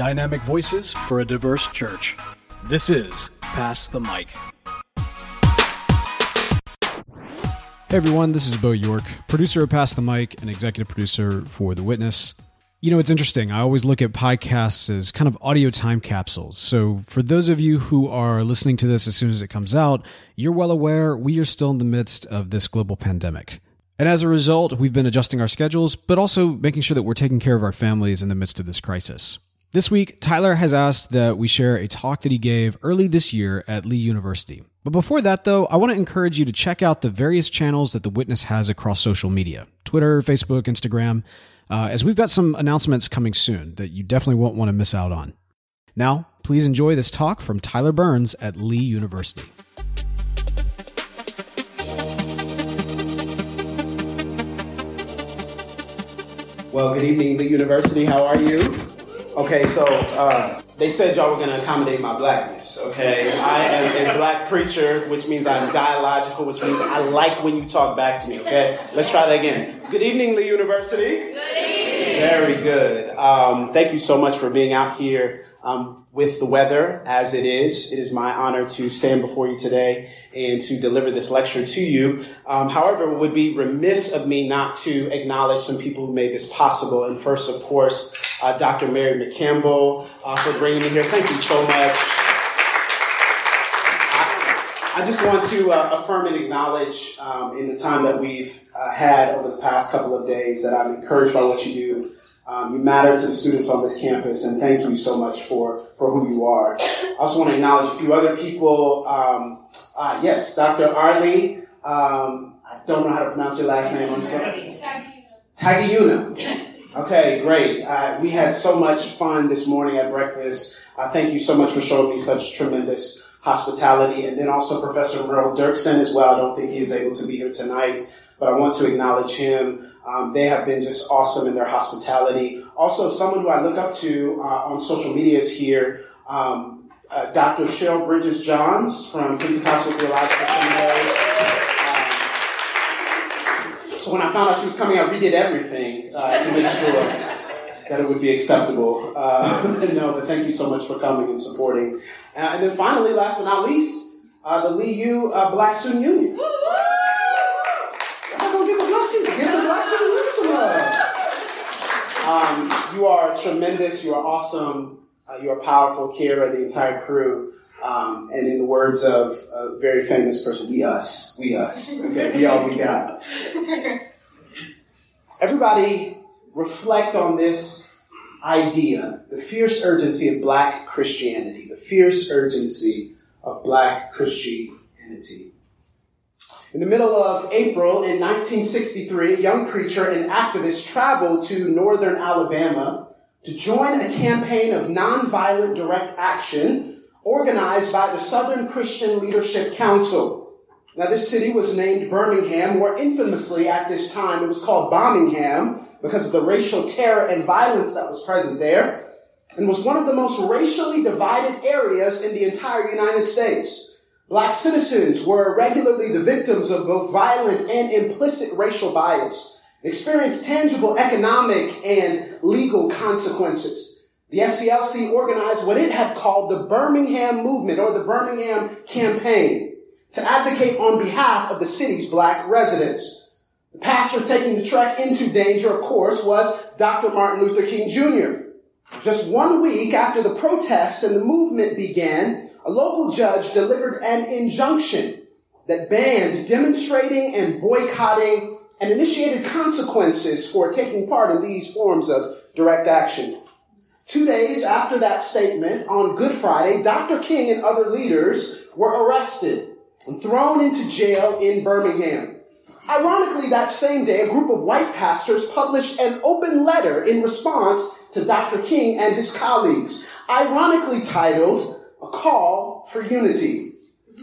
Dynamic voices for a diverse church. This is Pass the Mic. Hey everyone, this is Beau York, producer of Pass the Mic and executive producer for The Witness. You know, it's interesting. I always look at podcasts as kind of audio time capsules. So, for those of you who are listening to this as soon as it comes out, you're well aware we are still in the midst of this global pandemic. And as a result, we've been adjusting our schedules, but also making sure that we're taking care of our families in the midst of this crisis. This week, Tyler has asked that we share a talk that he gave early this year at Lee University. But before that, though, I want to encourage you to check out the various channels that The Witness has across social media Twitter, Facebook, Instagram, uh, as we've got some announcements coming soon that you definitely won't want to miss out on. Now, please enjoy this talk from Tyler Burns at Lee University. Well, good evening, Lee University. How are you? Okay, so uh, they said y'all were going to accommodate my blackness, okay? I am a black preacher, which means I'm dialogical, which means I like when you talk back to me, okay? Let's try that again. Good evening, Lee University. Good evening. Very good. Um, thank you so much for being out here um, with the weather as it is. It is my honor to stand before you today and to deliver this lecture to you. Um, however, it would be remiss of me not to acknowledge some people who made this possible. And first, of course, uh, Dr. Mary McCampbell uh, for bringing me here. Thank you so much. I, just want to uh, affirm and acknowledge um, in the time that we've uh, had over the past couple of days that I'm encouraged by what you do. Um, you matter to the students on this campus, and thank you so much for, for who you are. I also want to acknowledge a few other people. Um, uh, yes, Dr. Arlie. Um, I don't know how to pronounce your last name. I'm sorry. Tagayuna. Okay, great. Uh, we had so much fun this morning at breakfast. Uh, thank you so much for showing me such tremendous hospitality. And then also Professor Merle Dirksen as well. I don't think he is able to be here tonight, but I want to acknowledge him. Um, they have been just awesome in their hospitality. Also, someone who I look up to uh, on social media is here. Um, uh, Dr. Cheryl Bridges Johns from Pentecostal Theological Seminary. So when I found out she was coming, I redid everything uh, to make sure that it would be acceptable. Uh, no, but thank you so much for coming and supporting. Uh, and then finally, last but not least, uh, the Lee U uh, Black Student Union. I'm gonna give the Black Student, give the Black Student Union some love. Um, you are tremendous. You are awesome. Uh, powerful. Kira, the entire crew. Um, and in the words of a very famous person, we us, we us. Okay, we all we got. Everybody reflect on this idea, the fierce urgency of black Christianity, the fierce urgency of black Christianity. In the middle of April in 1963, a young preacher and activist traveled to northern Alabama to join a campaign of nonviolent direct action organized by the Southern Christian Leadership Council. Now, this city was named Birmingham, more infamously at this time, it was called Bombingham because of the racial terror and violence that was present there, and was one of the most racially divided areas in the entire United States. Black citizens were regularly the victims of both violent and implicit racial bias, experienced tangible economic and legal consequences. The SCLC organized what it had called the Birmingham Movement or the Birmingham Campaign to advocate on behalf of the city's black residents. The pastor taking the trek into danger, of course, was Dr. Martin Luther King Jr. Just one week after the protests and the movement began, a local judge delivered an injunction that banned demonstrating and boycotting and initiated consequences for taking part in these forms of direct action. Two days after that statement, on Good Friday, Dr. King and other leaders were arrested and thrown into jail in Birmingham. Ironically, that same day, a group of white pastors published an open letter in response to Dr. King and his colleagues, ironically titled A Call for Unity.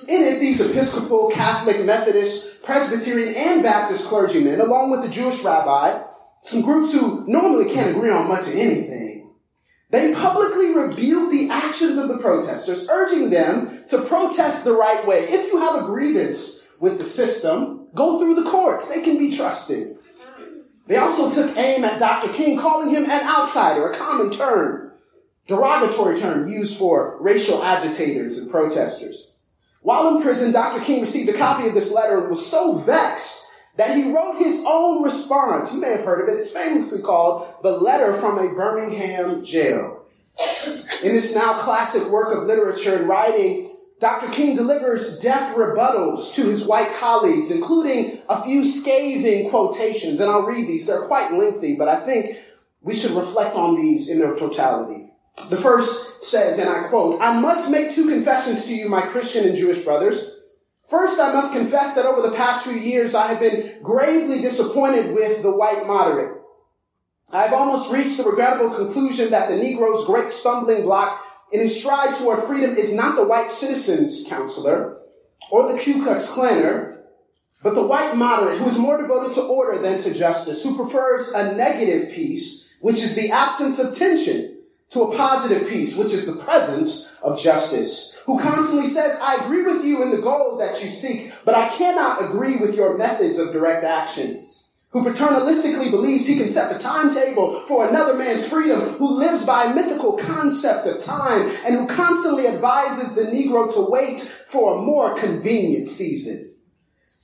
In it, these Episcopal, Catholic, Methodist, Presbyterian, and Baptist clergymen, along with the Jewish rabbi, some groups who normally can't agree on much of anything, they publicly rebuked the actions of the protesters, urging them to protest the right way. If you have a grievance with the system, go through the courts. They can be trusted. They also took aim at Dr. King, calling him an outsider, a common term. derogatory term used for racial agitators and protesters. While in prison, Dr. King received a copy of this letter and was so vexed that he wrote his own response. You may have heard of it. It's famously called The Letter from a Birmingham Jail. In this now classic work of literature and writing, Dr. King delivers deft rebuttals to his white colleagues, including a few scathing quotations. And I'll read these. They're quite lengthy, but I think we should reflect on these in their totality. The first says, and I quote, I must make two confessions to you, my Christian and Jewish brothers. First, I must confess that over the past few years, I have been gravely disappointed with the white moderate. I've almost reached the regrettable conclusion that the Negro's great stumbling block in his stride toward freedom is not the white citizens counselor or the Ku Klux Klaner, but the white moderate who is more devoted to order than to justice, who prefers a negative peace, which is the absence of tension, to a positive peace, which is the presence of justice, who constantly says, I agree with you in the goal that you seek, but I cannot agree with your methods of direct action. Who paternalistically believes he can set the timetable for another man's freedom, who lives by a mythical concept of time, and who constantly advises the Negro to wait for a more convenient season.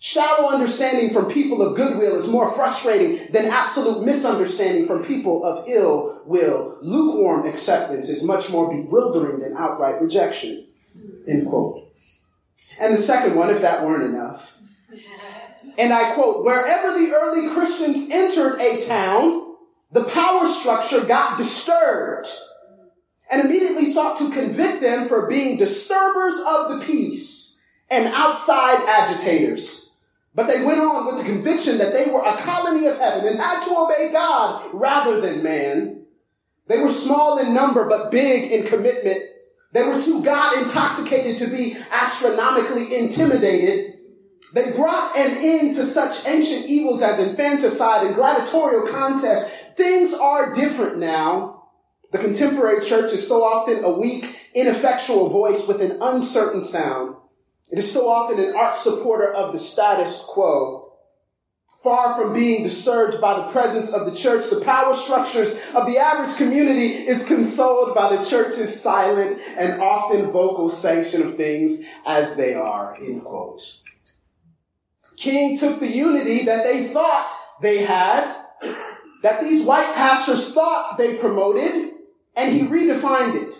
Shallow understanding from people of goodwill is more frustrating than absolute misunderstanding from people of ill will. Lukewarm acceptance is much more bewildering than outright rejection. End quote. And the second one, if that weren't enough, and I quote, wherever the early Christians entered a town, the power structure got disturbed and immediately sought to convict them for being disturbers of the peace and outside agitators. But they went on with the conviction that they were a colony of heaven and had to obey God rather than man. They were small in number, but big in commitment. They were too God intoxicated to be astronomically intimidated. They brought an end to such ancient evils as infanticide and gladiatorial contests. Things are different now. The contemporary church is so often a weak, ineffectual voice with an uncertain sound. It is so often an arch supporter of the status quo. Far from being disturbed by the presence of the church, the power structures of the average community is consoled by the church's silent and often vocal sanction of things as they are, end. King took the unity that they thought they had, that these white pastors thought they promoted, and he redefined it.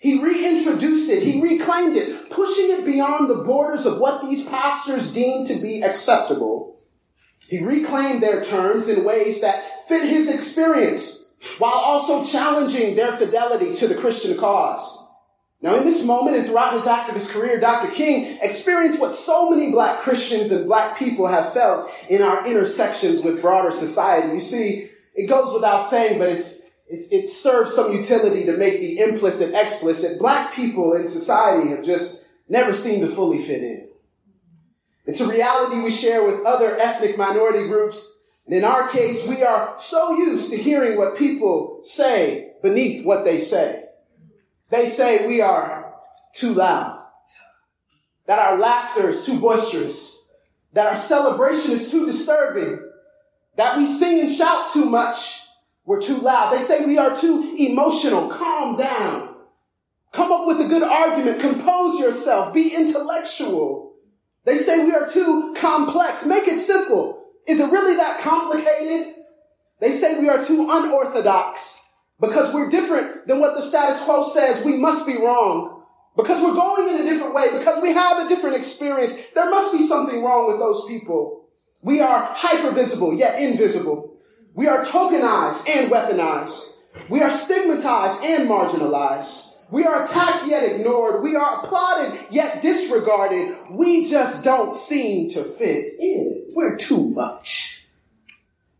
He reintroduced it. He reclaimed it, pushing it beyond the borders of what these pastors deemed to be acceptable. He reclaimed their terms in ways that fit his experience while also challenging their fidelity to the Christian cause. Now, in this moment and throughout his activist career, Dr. King experienced what so many black Christians and black people have felt in our intersections with broader society. You see, it goes without saying, but it's it's, it serves some utility to make the implicit explicit. Black people in society have just never seem to fully fit in. It's a reality we share with other ethnic minority groups. And in our case, we are so used to hearing what people say beneath what they say. They say we are too loud, that our laughter is too boisterous, that our celebration is too disturbing, that we sing and shout too much, we're too loud. They say we are too emotional. Calm down. Come up with a good argument. Compose yourself. Be intellectual. They say we are too complex. Make it simple. Is it really that complicated? They say we are too unorthodox because we're different than what the status quo says. We must be wrong because we're going in a different way, because we have a different experience. There must be something wrong with those people. We are hyper visible yet invisible. We are tokenized and weaponized. We are stigmatized and marginalized. We are attacked yet ignored. We are applauded yet disregarded. We just don't seem to fit in. We're too much.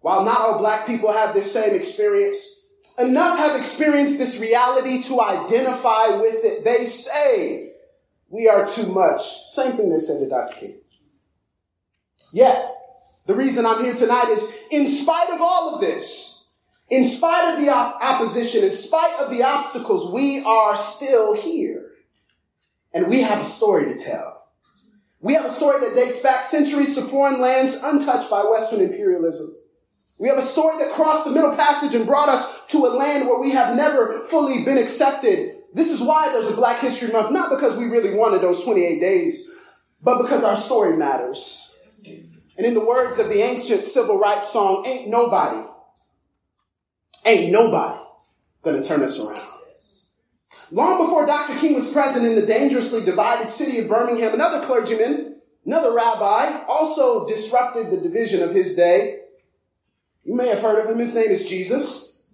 While not all black people have this same experience, enough have experienced this reality to identify with it. They say we are too much. Same thing they said to Dr. King. Yet, the reason I'm here tonight is in spite of all of this, in spite of the op- opposition, in spite of the obstacles, we are still here. And we have a story to tell. We have a story that dates back centuries to foreign lands untouched by Western imperialism. We have a story that crossed the Middle Passage and brought us to a land where we have never fully been accepted. This is why there's a Black History Month, not because we really wanted those 28 days, but because our story matters. And in the words of the ancient civil rights song, ain't nobody, ain't nobody gonna turn us around. Long before Dr. King was present in the dangerously divided city of Birmingham, another clergyman, another rabbi, also disrupted the division of his day. You may have heard of him. His name is Jesus.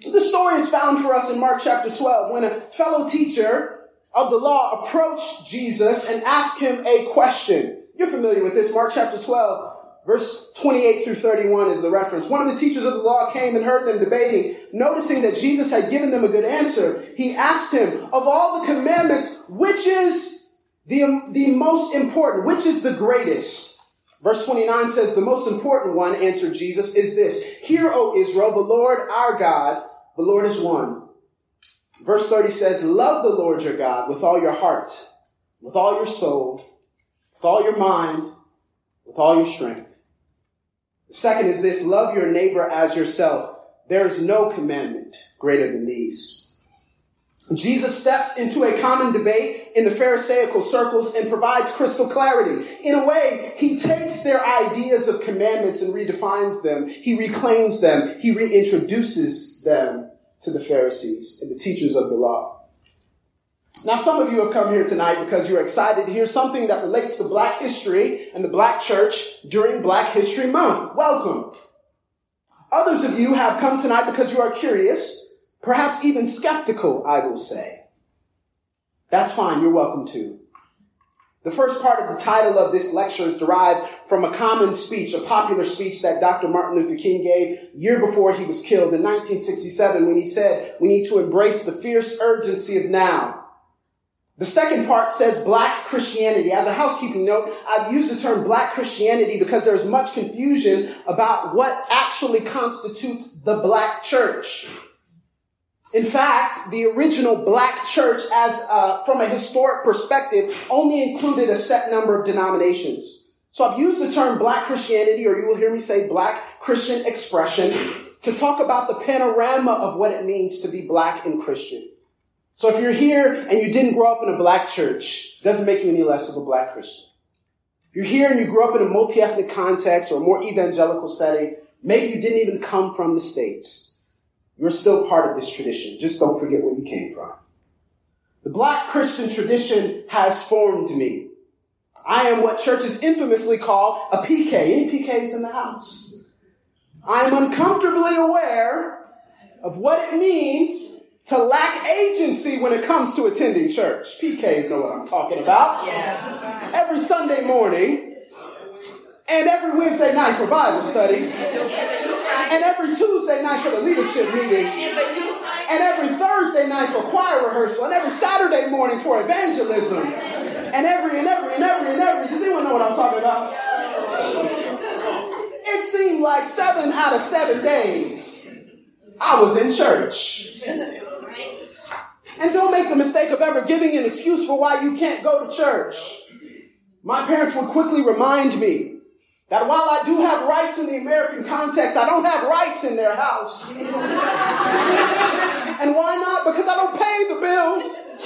The story is found for us in Mark chapter 12 when a fellow teacher of the law approached Jesus and asked him a question. You're familiar with this. Mark chapter 12, Verse 28 through 31 is the reference. One of the teachers of the law came and heard them debating. Noticing that Jesus had given them a good answer, he asked him, Of all the commandments, which is the, the most important? Which is the greatest? Verse 29 says, The most important one, answered Jesus, is this Hear, O Israel, the Lord our God, the Lord is one. Verse 30 says, Love the Lord your God with all your heart, with all your soul, with all your mind, with all your strength. The second is this love your neighbor as yourself. There is no commandment greater than these. Jesus steps into a common debate in the Pharisaical circles and provides crystal clarity. In a way, he takes their ideas of commandments and redefines them. He reclaims them. He reintroduces them to the Pharisees and the teachers of the law. Now, some of you have come here tonight because you're excited to hear something that relates to black history and the black church during Black History Month. Welcome. Others of you have come tonight because you are curious, perhaps even skeptical, I will say. That's fine. You're welcome to. The first part of the title of this lecture is derived from a common speech, a popular speech that Dr. Martin Luther King gave year before he was killed in 1967 when he said, we need to embrace the fierce urgency of now the second part says black Christianity. As a housekeeping note, I've used the term black Christianity because there's much confusion about what actually constitutes the black church. In fact, the original black church, as uh, from a historic perspective, only included a set number of denominations. So I've used the term black Christianity, or you will hear me say black Christian expression, to talk about the panorama of what it means to be black and Christian. So if you're here and you didn't grow up in a black church, it doesn't make you any less of a black Christian. If you're here and you grew up in a multi-ethnic context or a more evangelical setting, maybe you didn't even come from the States. You're still part of this tradition. Just don't forget where you came from. The black Christian tradition has formed me. I am what churches infamously call a PK. Any PKs in the house? I am uncomfortably aware of what it means to lack agency when it comes to attending church. PKs know what I'm talking about. Yes. Every Sunday morning and every Wednesday night for Bible study and every Tuesday night for the leadership meeting and every Thursday night for choir rehearsal and every Saturday morning for evangelism and every and every and every and every. Does anyone know what I'm talking about? It seemed like seven out of seven days I was in church. And don't make the mistake of ever giving an excuse for why you can't go to church. My parents would quickly remind me that while I do have rights in the American context, I don't have rights in their house. and why not? Because I don't pay the bills.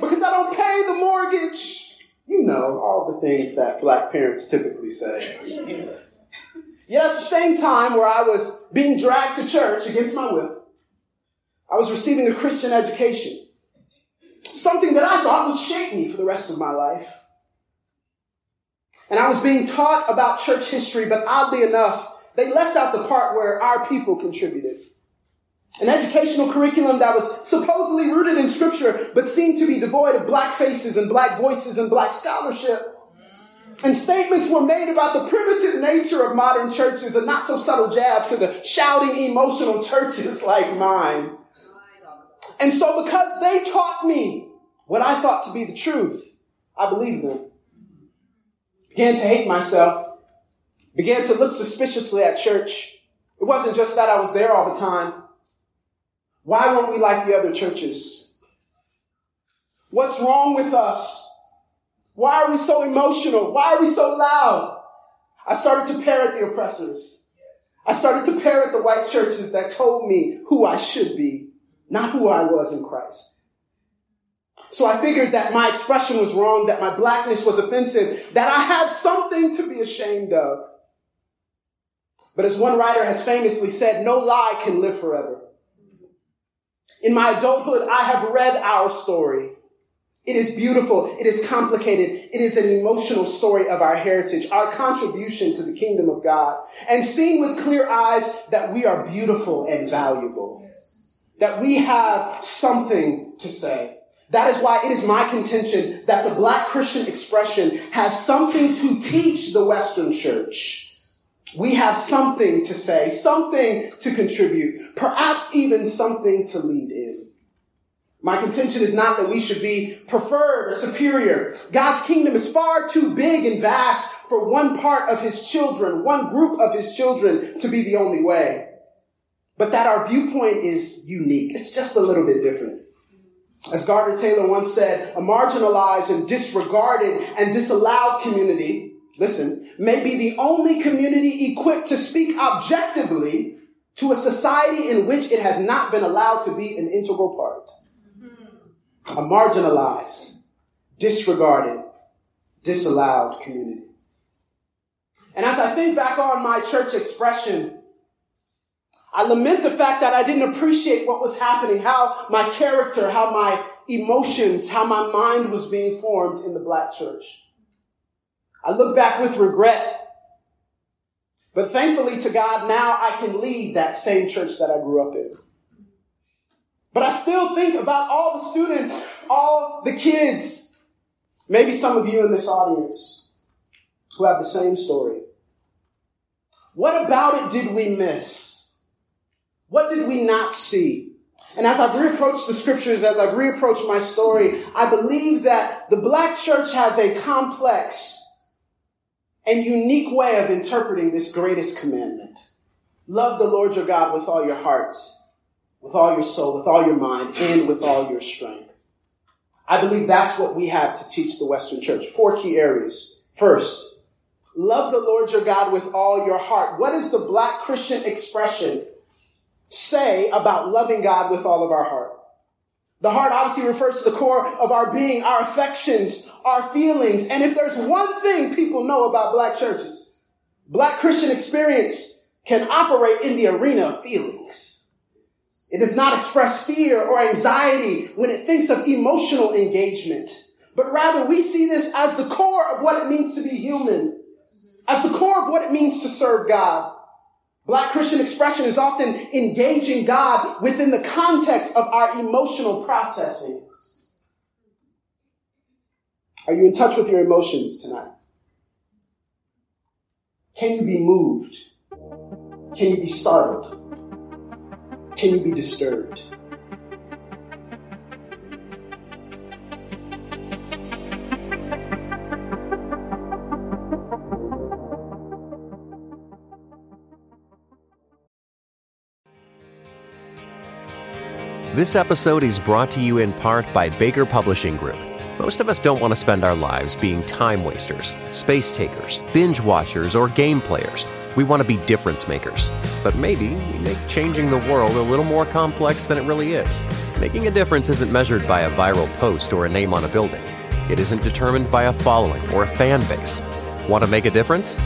Because I don't pay the mortgage. You know, all the things that black parents typically say. Yet at the same time, where I was being dragged to church against my will, I was receiving a Christian education. Something that I thought would shape me for the rest of my life. And I was being taught about church history, but oddly enough, they left out the part where our people contributed. An educational curriculum that was supposedly rooted in scripture, but seemed to be devoid of black faces and black voices and black scholarship. And statements were made about the primitive nature of modern churches, a not so subtle jab to the shouting, emotional churches like mine. And so because they taught me what I thought to be the truth, I believed them. Began to hate myself. Began to look suspiciously at church. It wasn't just that I was there all the time. Why weren't we like the other churches? What's wrong with us? Why are we so emotional? Why are we so loud? I started to parrot the oppressors. I started to parrot the white churches that told me who I should be, not who I was in Christ. So I figured that my expression was wrong, that my blackness was offensive, that I had something to be ashamed of. But as one writer has famously said, no lie can live forever. In my adulthood, I have read our story. It is beautiful. It is complicated. It is an emotional story of our heritage, our contribution to the kingdom of God, and seeing with clear eyes that we are beautiful and valuable, yes. That we have something to say. That is why it is my contention that the black Christian expression has something to teach the Western church. We have something to say, something to contribute, perhaps even something to lead in. My contention is not that we should be preferred or superior. God's kingdom is far too big and vast for one part of his children, one group of his children to be the only way. But that our viewpoint is unique. It's just a little bit different. As Gardner Taylor once said, a marginalized and disregarded and disallowed community, listen, may be the only community equipped to speak objectively to a society in which it has not been allowed to be an integral part a marginalized, disregarded, disallowed community. And as I think back on my church expression, I lament the fact that I didn't appreciate what was happening, how my character, how my emotions, how my mind was being formed in the black church. I look back with regret. But thankfully to God, now I can lead that same church that I grew up in. But I still think about all the students, all the kids, maybe some of you in this audience who have the same story. What about it did we miss? What did we not see? And as I've reapproached the scriptures, as I've reapproached my story, I believe that the black church has a complex and unique way of interpreting this greatest commandment. Love the Lord your God with all your hearts with all your soul, with all your mind, and with all your strength. I believe that's what we have to teach the Western church. Four key areas. First, love the Lord your God with all your heart. What is the black Christian expression say about loving God with all of our heart? The heart obviously refers to the core of our being, our affections, our feelings. And if there's one thing people know about black churches, black Christian experience can operate in the arena of feelings. It does not express fear or anxiety when it thinks of emotional engagement, but rather we see this as the core of what it means to be human, as the core of what it means to serve God. Black Christian expression is often engaging God within the context of our emotional processing. Are you in touch with your emotions tonight? Can you be moved? Can you be startled? Can you be disturbed? This episode is brought to you in part by Baker Publishing Group. Most of us don't want to spend our lives being time wasters, space takers, binge watchers, or game players. We want to be difference makers. But maybe we make changing the world a little more complex than it really is. Making a difference isn't measured by a viral post or a name on a building. It isn't determined by a following or a fan base. Want to make a difference?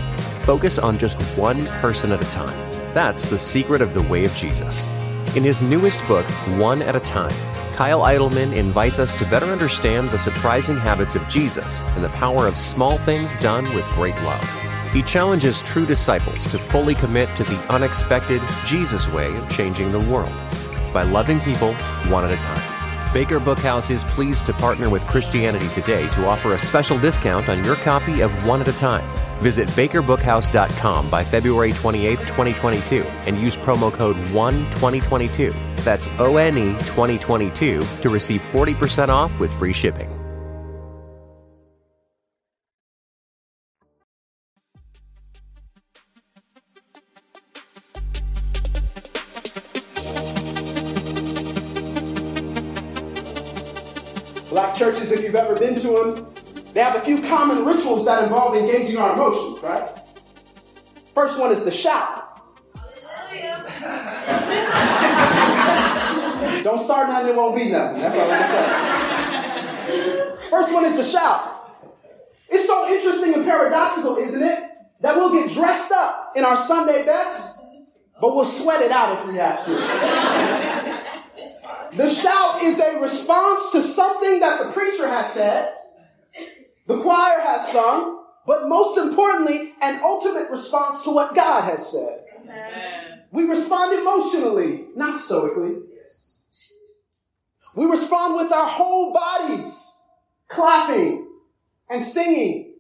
Focus on just one person at a time. That's the secret of the way of Jesus. In his newest book, One at a Time, Kyle Idleman invites us to better understand the surprising habits of Jesus and the power of small things done with great love. He challenges true disciples to fully commit to the unexpected Jesus way of changing the world by loving people one at a time. Baker Bookhouse is pleased to partner with Christianity Today to offer a special discount on your copy of One at a Time. Visit bakerbookhouse.com by February 28, 2022, and use promo code ONE2022 that's ONE 2022 to receive 40% off with free shipping. Black churches, if you've ever been to them, they have a few common rituals that involve engaging our emotions, right? First one is the shout. Don't start nothing, it won't be nothing. That's all I'm saying. First one is the shout. It's so interesting and paradoxical, isn't it? That we'll get dressed up in our Sunday best, but we'll sweat it out if we have to. The shout is a response to something that the preacher has said the choir has sung, but most importantly, an ultimate response to what God has said. We respond emotionally, not stoically. We respond with our whole bodies, clapping and singing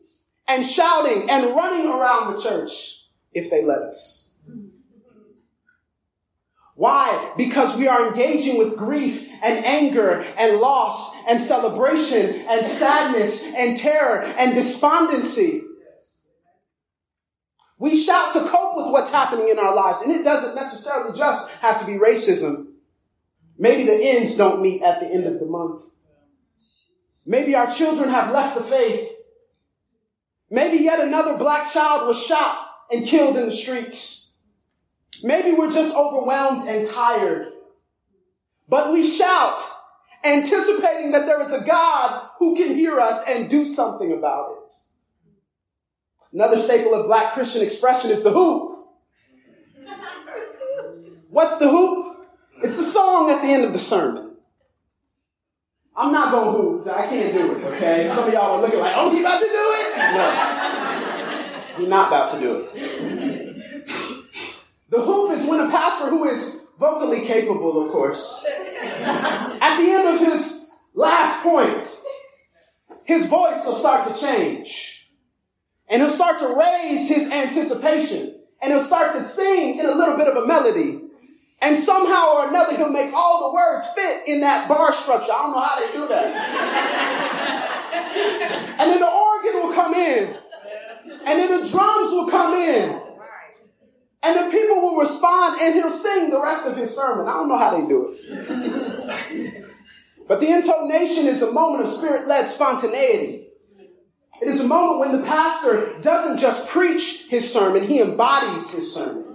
and shouting and running around the church if they let us. Why? Because we are engaging with grief and anger and loss and celebration and sadness and terror and despondency. We shout to cope with what's happening in our lives. And it doesn't necessarily just have to be racism. Maybe the ends don't meet at the end of the month. Maybe our children have left the faith. Maybe yet another black child was shot and killed in the streets. Maybe we're just overwhelmed and tired. But we shout, anticipating that there is a God who can hear us and do something about it. Another staple of black Christian expression is the hoop. What's the hoop? It's the song at the end of the sermon. I'm not going to hoop. I can't do it, okay? Some of y'all are looking like, oh, he about to do it? No. He's not about to do it. The hoop is when a pastor who is vocally capable, of course, at the end of his last point, his voice will start to change. And he'll start to raise his anticipation. And he'll start to sing in a little bit of a melody. And somehow or another, he'll make all the words fit in that bar structure. I don't know how they do that. and then the organ will come in. And then the drums will come in. And the people will respond and he'll sing the rest of his sermon. I don't know how they do it. but the intonation is a moment of spirit led spontaneity. It is a moment when the pastor doesn't just preach his sermon, he embodies his sermon.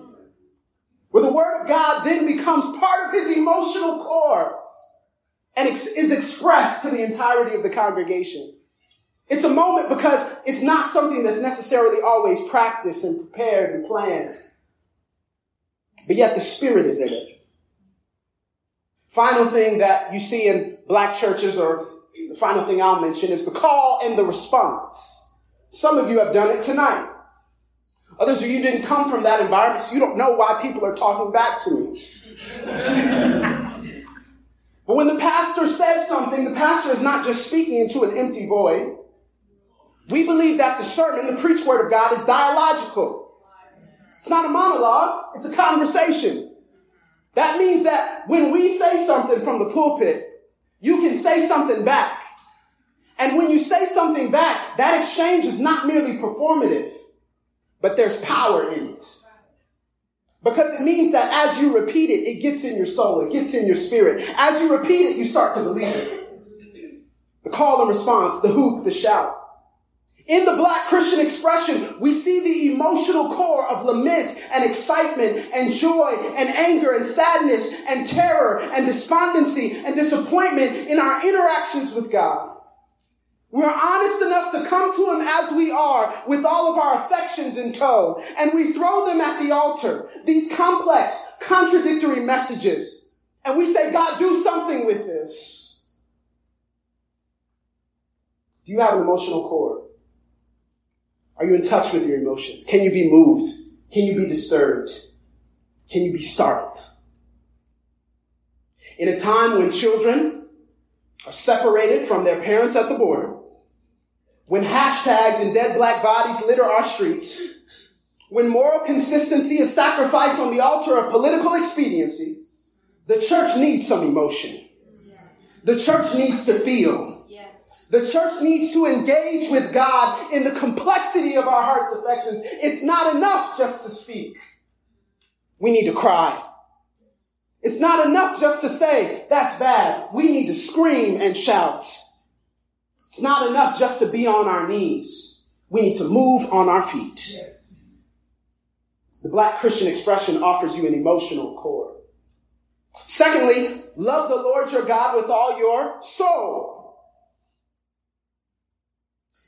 Where the word of God then becomes part of his emotional core and is expressed to the entirety of the congregation. It's a moment because it's not something that's necessarily always practiced and prepared and planned. But yet the Spirit is in it. Final thing that you see in black churches or the final thing I'll mention is the call and the response. Some of you have done it tonight. Others of you didn't come from that environment, so you don't know why people are talking back to me. but when the pastor says something, the pastor is not just speaking into an empty void. We believe that the sermon, the preached word of God, is dialogical. It's not a monologue, it's a conversation. That means that when we say something from the pulpit, you can say something back. And when you say something back, that exchange is not merely performative, but there's power in it. Because it means that as you repeat it, it gets in your soul, it gets in your spirit. As you repeat it, you start to believe it. The call and response, the hoop, the shout. In the black Christian expression, we see the emotional core of lament and excitement and joy and anger and sadness and terror and despondency and disappointment in our interactions with God. We're honest enough to come to Him as we are with all of our affections in tow and we throw them at the altar. These complex, contradictory messages. And we say, God, do something with this. Do you have an emotional core? Are you in touch with your emotions? Can you be moved? Can you be disturbed? Can you be startled? In a time when children are separated from their parents at the border, when hashtags and dead black bodies litter our streets, when moral consistency is sacrificed on the altar of political expediency, the church needs some emotion. The church needs to feel. The church needs to engage with God in the complexity of our heart's affections. It's not enough just to speak. We need to cry. It's not enough just to say, that's bad. We need to scream and shout. It's not enough just to be on our knees. We need to move on our feet. Yes. The black Christian expression offers you an emotional core. Secondly, love the Lord your God with all your soul.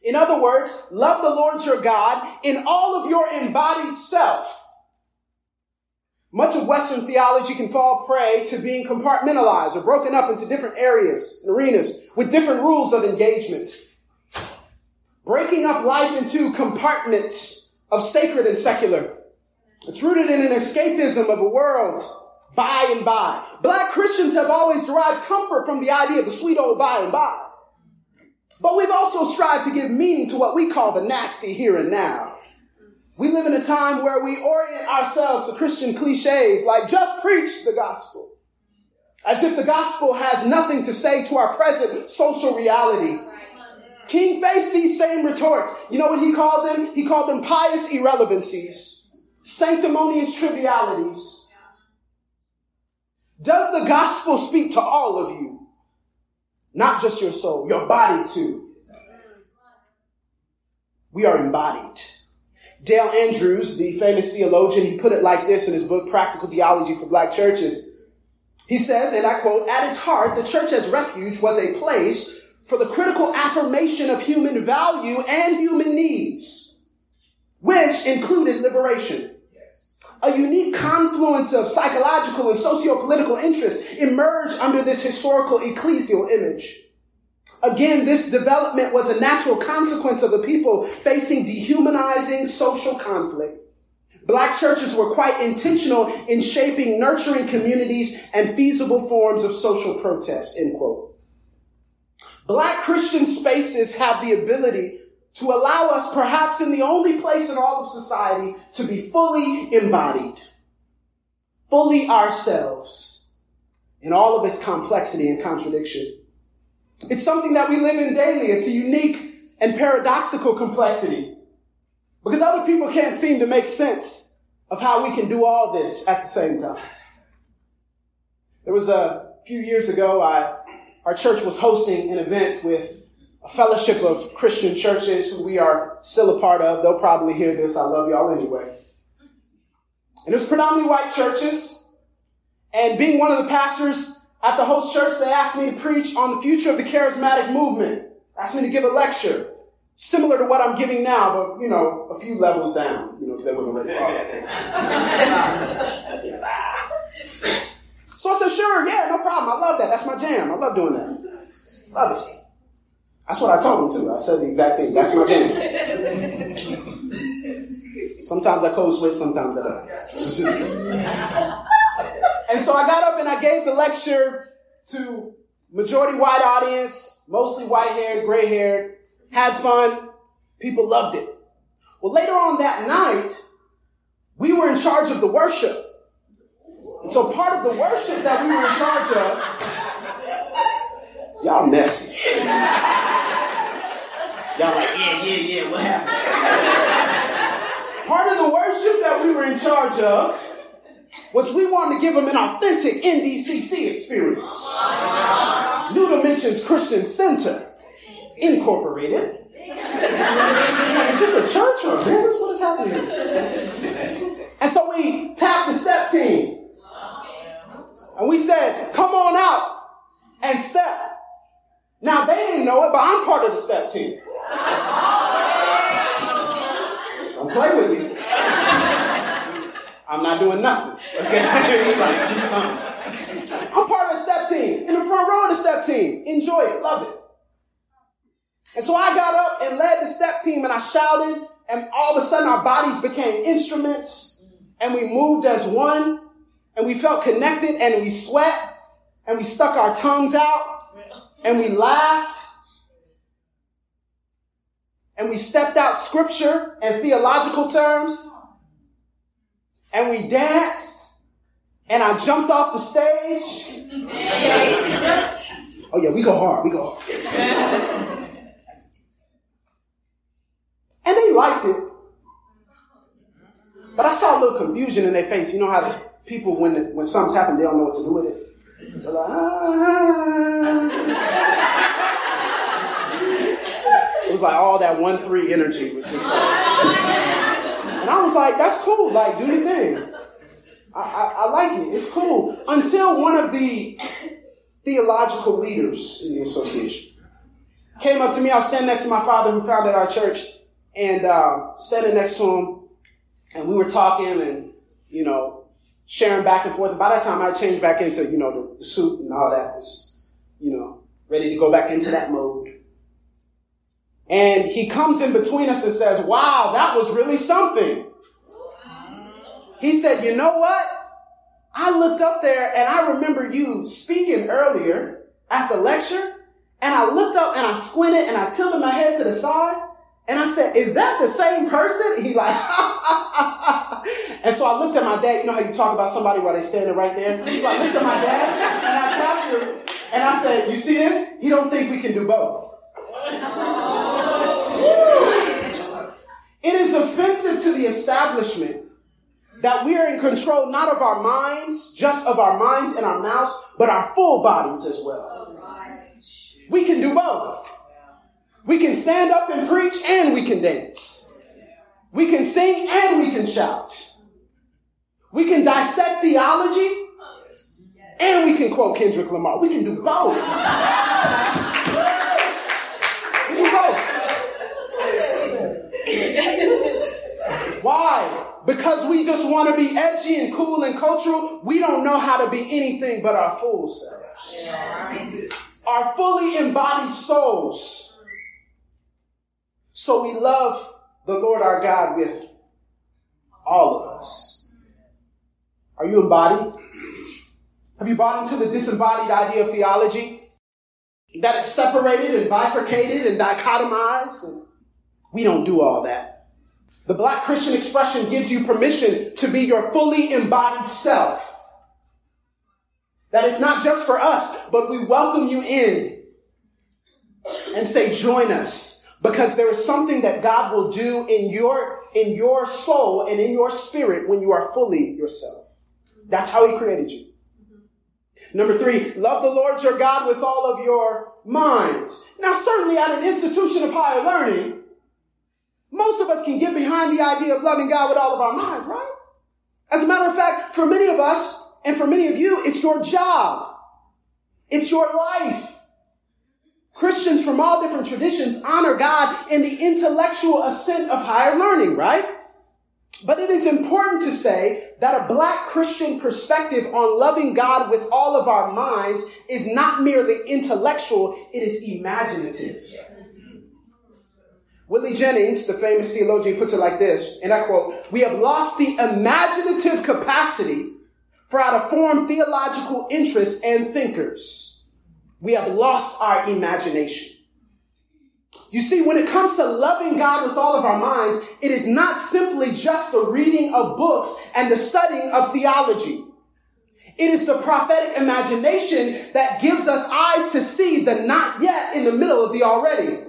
In other words, love the Lord your God in all of your embodied self. Much of Western theology can fall prey to being compartmentalized or broken up into different areas and arenas with different rules of engagement. Breaking up life into compartments of sacred and secular. It's rooted in an escapism of a world by and by. Black Christians have always derived comfort from the idea of the sweet old by and by. But we've also strived to give meaning to what we call the nasty here and now. We live in a time where we orient ourselves to Christian cliches like just preach the gospel. As if the gospel has nothing to say to our present social reality. King faced these same retorts. You know what he called them? He called them pious irrelevancies, sanctimonious trivialities, does the gospel speak to all of you? Not just your soul, your body too. We are embodied. Dale Andrews, the famous theologian, he put it like this in his book, Practical Theology for Black Churches. He says, and I quote, at its heart, the church as refuge was a place for the critical affirmation of human value and human needs, which included liberation a unique confluence of psychological and socio-political interests emerged under this historical ecclesial image. Again, this development was a natural consequence of the people facing dehumanizing social conflict. Black churches were quite intentional in shaping nurturing communities and feasible forms of social protest, end quote. Black Christian spaces have the ability to allow us, perhaps in the only place in all of society, to be fully embodied, fully ourselves in all of its complexity and contradiction. It's something that we live in daily. It's a unique and paradoxical complexity because other people can't seem to make sense of how we can do all this at the same time. There was a few years ago, I, our church was hosting an event with a fellowship of Christian churches who we are still a part of. They'll probably hear this. I love y'all anyway. And it was predominantly white churches. And being one of the pastors at the host church, they asked me to preach on the future of the charismatic movement. Asked me to give a lecture similar to what I'm giving now, but you know, a few levels down, you know, because I wasn't ready for So I said, sure, yeah, no problem. I love that. That's my jam. I love doing that. Love it. That's what I told him too. I said the exact thing. That's my jam. sometimes I code switch, sometimes I don't. and so I got up and I gave the lecture to majority white audience, mostly white haired, gray haired, had fun. People loved it. Well, later on that night, we were in charge of the worship. And so part of the worship that we were in charge of, y'all messy. Y'all like, yeah, yeah, yeah, what happened? Part of the worship that we were in charge of was we wanted to give them an authentic NDCC experience. New Dimensions Christian Center, Incorporated. is this a church or a business? What is happening? And so we tapped the step team. And we said, come on out and step. Now they didn't know it, but I'm part of the step team. Don't play with me. I'm not doing nothing. Okay? He's like, do something. I'm part of the step team. In the front row of the step team. Enjoy it. Love it. And so I got up and led the step team and I shouted and all of a sudden our bodies became instruments and we moved as one and we felt connected and we sweat and we stuck our tongues out and we laughed and we stepped out scripture and theological terms and we danced and I jumped off the stage. oh yeah, we go hard, we go hard. and they liked it. But I saw a little confusion in their face. You know how the people, when, when something's happened, they don't know what to do with it. They're like, ah was like all that one three energy was just like, and I was like, that's cool, like do your thing. I, I, I like it. It's cool. Until one of the theological leaders in the association came up to me. I was standing next to my father who founded our church and uh, standing next to him. And we were talking and, you know, sharing back and forth. And by that time, I changed back into, you know, the, the suit and all that was, you know, ready to go back into that mode. And he comes in between us and says, wow, that was really something. He said, you know what? I looked up there and I remember you speaking earlier at the lecture. And I looked up and I squinted and I tilted my head to the side. And I said, is that the same person? He like, and so I looked at my dad. You know how you talk about somebody while they're standing right there? So I looked at my dad and I tapped him and I said, you see this? He don't think we can do both. Establishment that we are in control not of our minds, just of our minds and our mouths, but our full bodies as well. We can do both. We can stand up and preach and we can dance. We can sing and we can shout. We can dissect theology and we can quote Kendrick Lamar. We can do both. We can both. Why? Because we just want to be edgy and cool and cultural. We don't know how to be anything but our full selves. Our fully embodied souls. So we love the Lord our God with all of us. Are you embodied? Have you bought into the disembodied idea of theology? That is separated and bifurcated and dichotomized? We don't do all that. The black Christian expression gives you permission to be your fully embodied self. That it's not just for us, but we welcome you in and say, join us because there is something that God will do in your, in your soul and in your spirit when you are fully yourself. That's how he created you. Number three, love the Lord your God with all of your mind. Now, certainly at an institution of higher learning, most of us can get behind the idea of loving God with all of our minds, right? As a matter of fact, for many of us and for many of you, it's your job. It's your life. Christians from all different traditions honor God in the intellectual ascent of higher learning, right? But it is important to say that a black Christian perspective on loving God with all of our minds is not merely intellectual, it is imaginative. Willie Jennings, the famous theologian, puts it like this, and I quote, We have lost the imaginative capacity for how to form theological interests and thinkers. We have lost our imagination. You see, when it comes to loving God with all of our minds, it is not simply just the reading of books and the studying of theology. It is the prophetic imagination that gives us eyes to see the not yet in the middle of the already.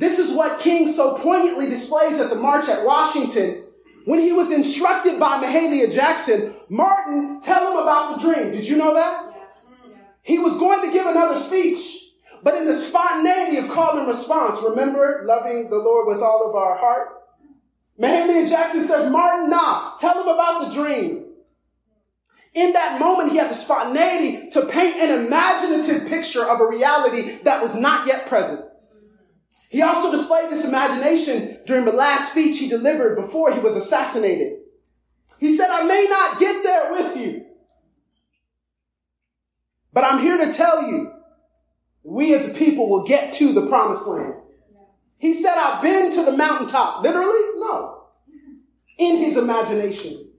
This is what King so poignantly displays at the March at Washington when he was instructed by Mahalia Jackson, Martin, tell him about the dream. Did you know that? He was going to give another speech, but in the spontaneity of call and response, remember loving the Lord with all of our heart? Mahalia Jackson says, Martin, nah, tell him about the dream. In that moment, he had the spontaneity to paint an imaginative picture of a reality that was not yet present. He also displayed this imagination during the last speech he delivered before he was assassinated. He said, I may not get there with you, but I'm here to tell you, we as a people will get to the promised land. He said, I've been to the mountaintop. Literally? No. In his imagination.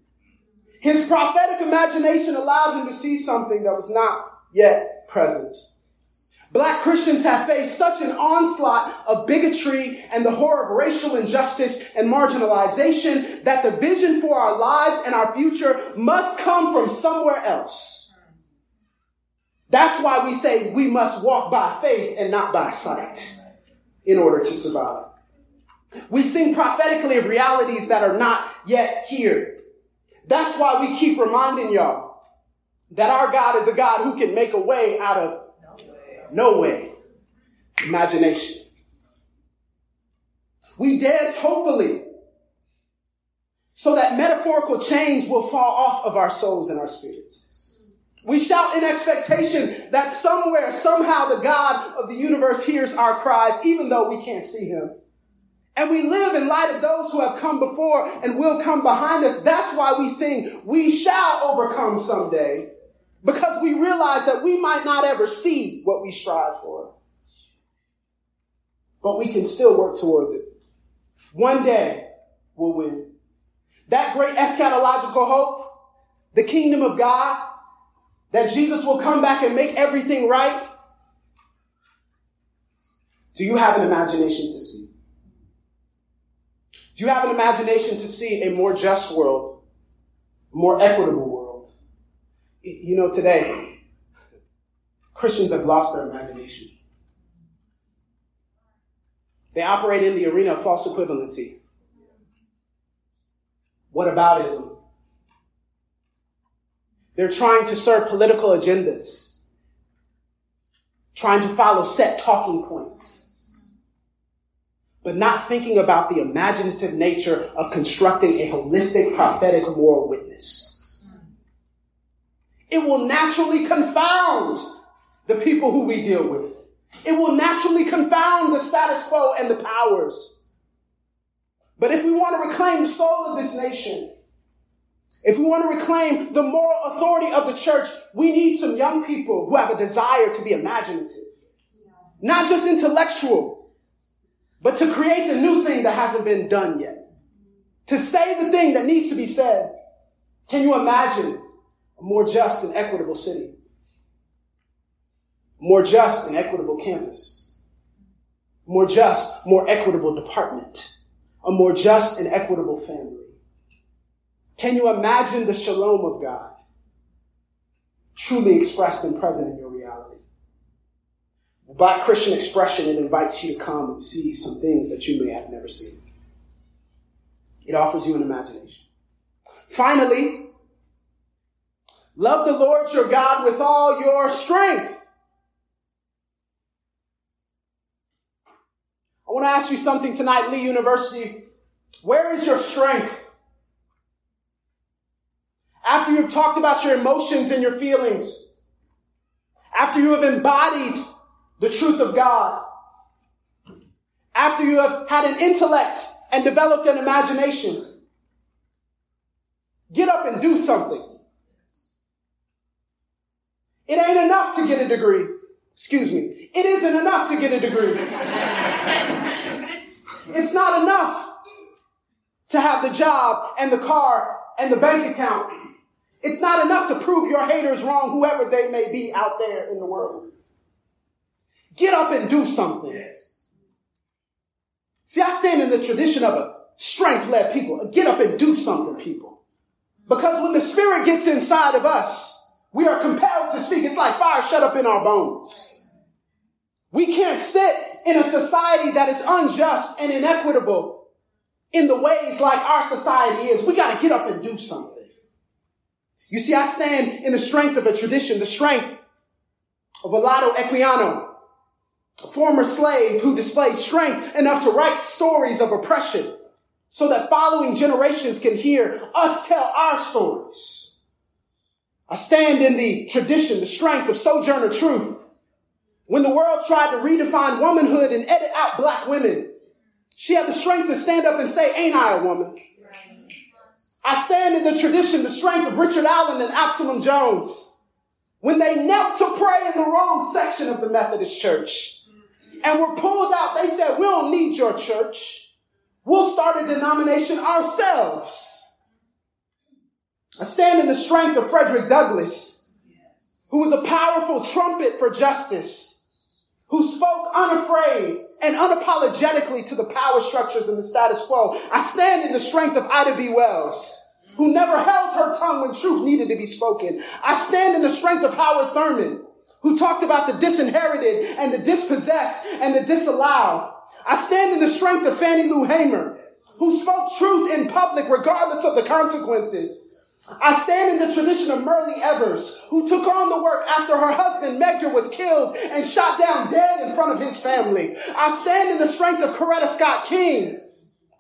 His prophetic imagination allowed him to see something that was not yet present. Black Christians have faced such an onslaught of bigotry and the horror of racial injustice and marginalization that the vision for our lives and our future must come from somewhere else. That's why we say we must walk by faith and not by sight in order to survive. We sing prophetically of realities that are not yet here. That's why we keep reminding y'all that our God is a God who can make a way out of no way. Imagination. We dance hopefully so that metaphorical chains will fall off of our souls and our spirits. We shout in expectation that somewhere, somehow, the God of the universe hears our cries, even though we can't see him. And we live in light of those who have come before and will come behind us. That's why we sing, we shall overcome someday. Because we realize that we might not ever see what we strive for. But we can still work towards it. One day we'll win. That great eschatological hope, the kingdom of God, that Jesus will come back and make everything right. Do you have an imagination to see? Do you have an imagination to see a more just world, more equitable? You know, today, Christians have lost their imagination. They operate in the arena of false equivalency. What aboutism? They're trying to serve political agendas, trying to follow set talking points but not thinking about the imaginative nature of constructing a holistic prophetic moral witness. It will naturally confound the people who we deal with. It will naturally confound the status quo and the powers. But if we want to reclaim the soul of this nation, if we want to reclaim the moral authority of the church, we need some young people who have a desire to be imaginative, not just intellectual, but to create the new thing that hasn't been done yet. To say the thing that needs to be said. Can you imagine a more just and equitable city? More just and equitable campus. More just, more equitable department. A more just and equitable family. Can you imagine the shalom of God truly expressed and present in your reality? Black Christian expression, it invites you to come and see some things that you may have never seen. It offers you an imagination. Finally, love the Lord your God with all your strength. I want to ask you something tonight, Lee University. Where is your strength? After you've talked about your emotions and your feelings, after you have embodied the truth of God. After you have had an intellect and developed an imagination, get up and do something. It ain't enough to get a degree. Excuse me. It isn't enough to get a degree. it's not enough to have the job and the car and the bank account. It's not enough to prove your haters wrong, whoever they may be out there in the world. Get up and do something. Yes. See, I stand in the tradition of a strength led people. Get up and do something, people. Because when the spirit gets inside of us, we are compelled to speak. It's like fire shut up in our bones. We can't sit in a society that is unjust and inequitable in the ways like our society is. We got to get up and do something. You see, I stand in the strength of a tradition, the strength of Olaudah Equiano, a former slave who displayed strength enough to write stories of oppression so that following generations can hear us tell our stories. I stand in the tradition, the strength of Sojourner Truth. When the world tried to redefine womanhood and edit out black women, she had the strength to stand up and say, Ain't I a woman? I stand in the tradition, the strength of Richard Allen and Absalom Jones. When they knelt to pray in the wrong section of the Methodist Church, and were pulled out. They said, We don't need your church. We'll start a denomination ourselves. I stand in the strength of Frederick Douglass, who was a powerful trumpet for justice, who spoke unafraid and unapologetically to the power structures and the status quo. I stand in the strength of Ida B. Wells who never held her tongue when truth needed to be spoken. I stand in the strength of Howard Thurman, who talked about the disinherited and the dispossessed and the disallowed. I stand in the strength of Fannie Lou Hamer, who spoke truth in public regardless of the consequences. I stand in the tradition of Myrlie Evers, who took on the work after her husband Medgar was killed and shot down dead in front of his family. I stand in the strength of Coretta Scott King,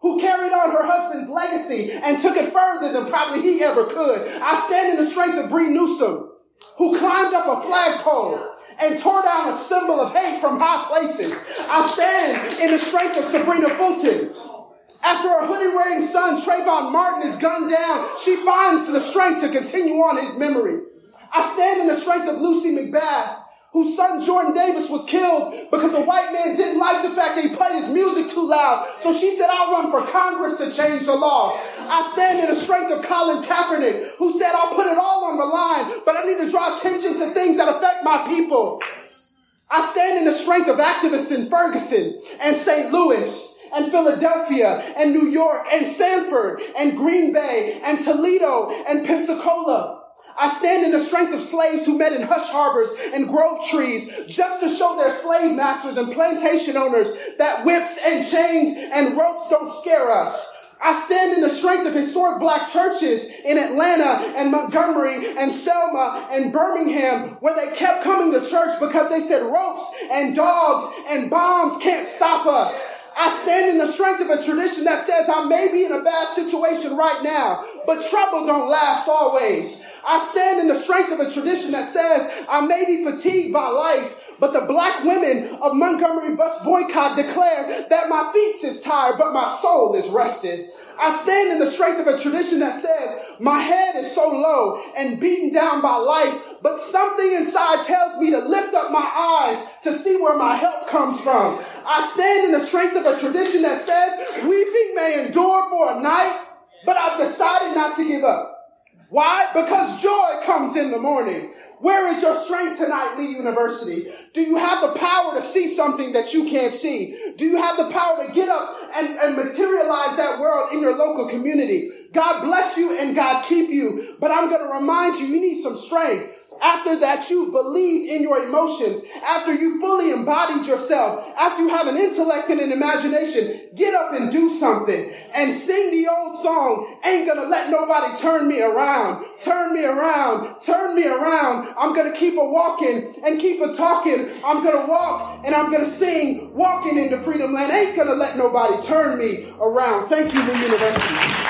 who carried on her husband's legacy and took it further than probably he ever could. I stand in the strength of Bree Newsom, who climbed up a flagpole and tore down a symbol of hate from high places. I stand in the strength of Sabrina Fulton. After her hoodie wearing son, Trayvon Martin, is gunned down, she finds the strength to continue on his memory. I stand in the strength of Lucy McBath, whose son Jordan Davis was killed because a white man didn't like the fact that he played his music too loud. So she said, I'll run for Congress to change the law. I stand in the strength of Colin Kaepernick, who said, I'll put it all on the line, but I need to draw attention to things that affect my people. I stand in the strength of activists in Ferguson and St. Louis and Philadelphia and New York and Sanford and Green Bay and Toledo and Pensacola. I stand in the strength of slaves who met in hush harbors and grove trees just to show their slave masters and plantation owners that whips and chains and ropes don't scare us. I stand in the strength of historic black churches in Atlanta and Montgomery and Selma and Birmingham where they kept coming to church because they said ropes and dogs and bombs can't stop us. I stand in the strength of a tradition that says I may be in a bad situation right now, but trouble don't last always. I stand in the strength of a tradition that says I may be fatigued by life, but the black women of Montgomery bus boycott declare that my feet is tired, but my soul is rested. I stand in the strength of a tradition that says my head is so low and beaten down by life, but something inside tells me to lift up my eyes to see where my help comes from. I stand in the strength of a tradition that says weeping may endure for a night, but I've decided not to give up. Why? Because joy comes in the morning. Where is your strength tonight, Lee University? Do you have the power to see something that you can't see? Do you have the power to get up and, and materialize that world in your local community? God bless you and God keep you. But I'm going to remind you, you need some strength. After that, you believed in your emotions. After you fully embodied yourself. After you have an intellect and an imagination, get up and do something and sing the old song. Ain't gonna let nobody turn me around. Turn me around. Turn me around. I'm gonna keep a walking and keep a talking. I'm gonna walk and I'm gonna sing walking into freedom land. Ain't gonna let nobody turn me around. Thank you, the university.